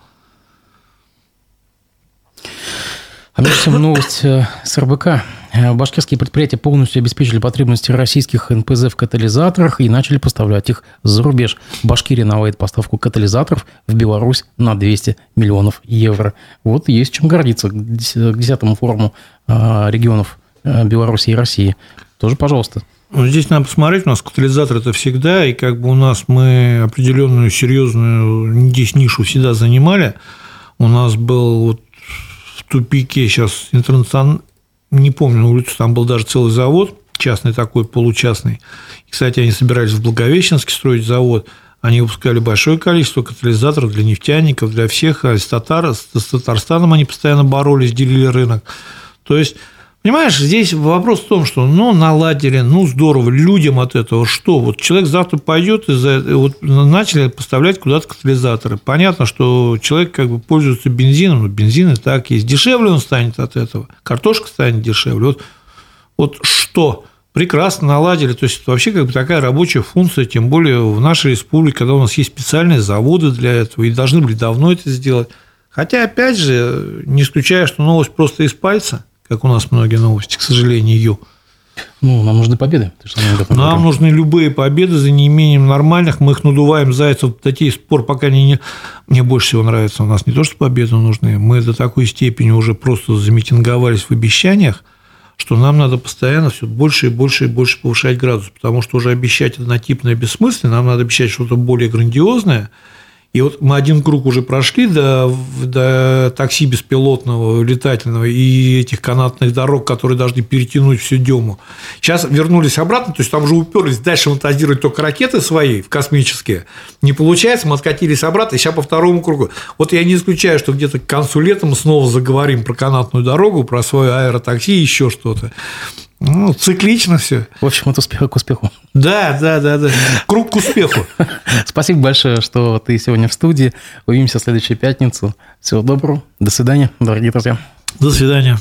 А между тем новость э, с РБК. Э, башкирские предприятия полностью обеспечили потребности российских НПЗ в катализаторах и начали поставлять их за рубеж. Башкирия наладит поставку катализаторов в Беларусь на 200 миллионов евро. Вот есть чем гордиться к 10 форуму э, регионов Беларуси и России. Тоже, пожалуйста. Здесь надо посмотреть, у нас катализатор это всегда, и как бы у нас мы определенную серьезную здесь нишу всегда занимали. У нас был вот тупике сейчас интернационал, не помню, на улице там был даже целый завод, частный такой, получастный. Кстати, они собирались в Благовещенске строить завод, они выпускали большое количество катализаторов для нефтяников, для всех, а с, Татар, с Татарстаном они постоянно боролись, делили рынок. То есть Понимаешь, здесь вопрос в том, что ну, наладили, ну, здорово, людям от этого что? Вот человек завтра пойдет и за, вот начали поставлять куда-то катализаторы. Понятно, что человек как бы пользуется бензином, но бензин и так есть. Дешевле он станет от этого, картошка станет дешевле. Вот, вот что? Прекрасно наладили. То есть, это вообще как бы такая рабочая функция, тем более в нашей республике, когда у нас есть специальные заводы для этого, и должны были давно это сделать. Хотя, опять же, не исключая, что новость просто из пальца – как у нас многие новости, к сожалению. Ну, нам нужны победы. Нам говорим? нужны любые победы за неимением нормальных. Мы их надуваем зайцев до тех пор, пока они не... Мне больше всего нравится. У нас не то, что победы нужны. Мы до такой степени уже просто замитинговались в обещаниях, что нам надо постоянно все больше и больше и больше повышать градус, потому что уже обещать однотипное бессмысленно, нам надо обещать что-то более грандиозное – и вот мы один круг уже прошли до, до такси беспилотного, летательного и этих канатных дорог, которые должны перетянуть всю Дему. Сейчас вернулись обратно, то есть там уже уперлись, дальше фантазировать только ракеты свои в космические. Не получается, мы откатились обратно, и сейчас по второму кругу. Вот я не исключаю, что где-то к концу лета мы снова заговорим про канатную дорогу, про свое аэротакси и еще что-то. Ну, циклично все. В общем, от успеха к успеху. Да, да, да, да. Круг к успеху. Спасибо большое, что ты сегодня в студии. Увидимся в следующую пятницу. Всего доброго. До свидания, дорогие друзья. До свидания.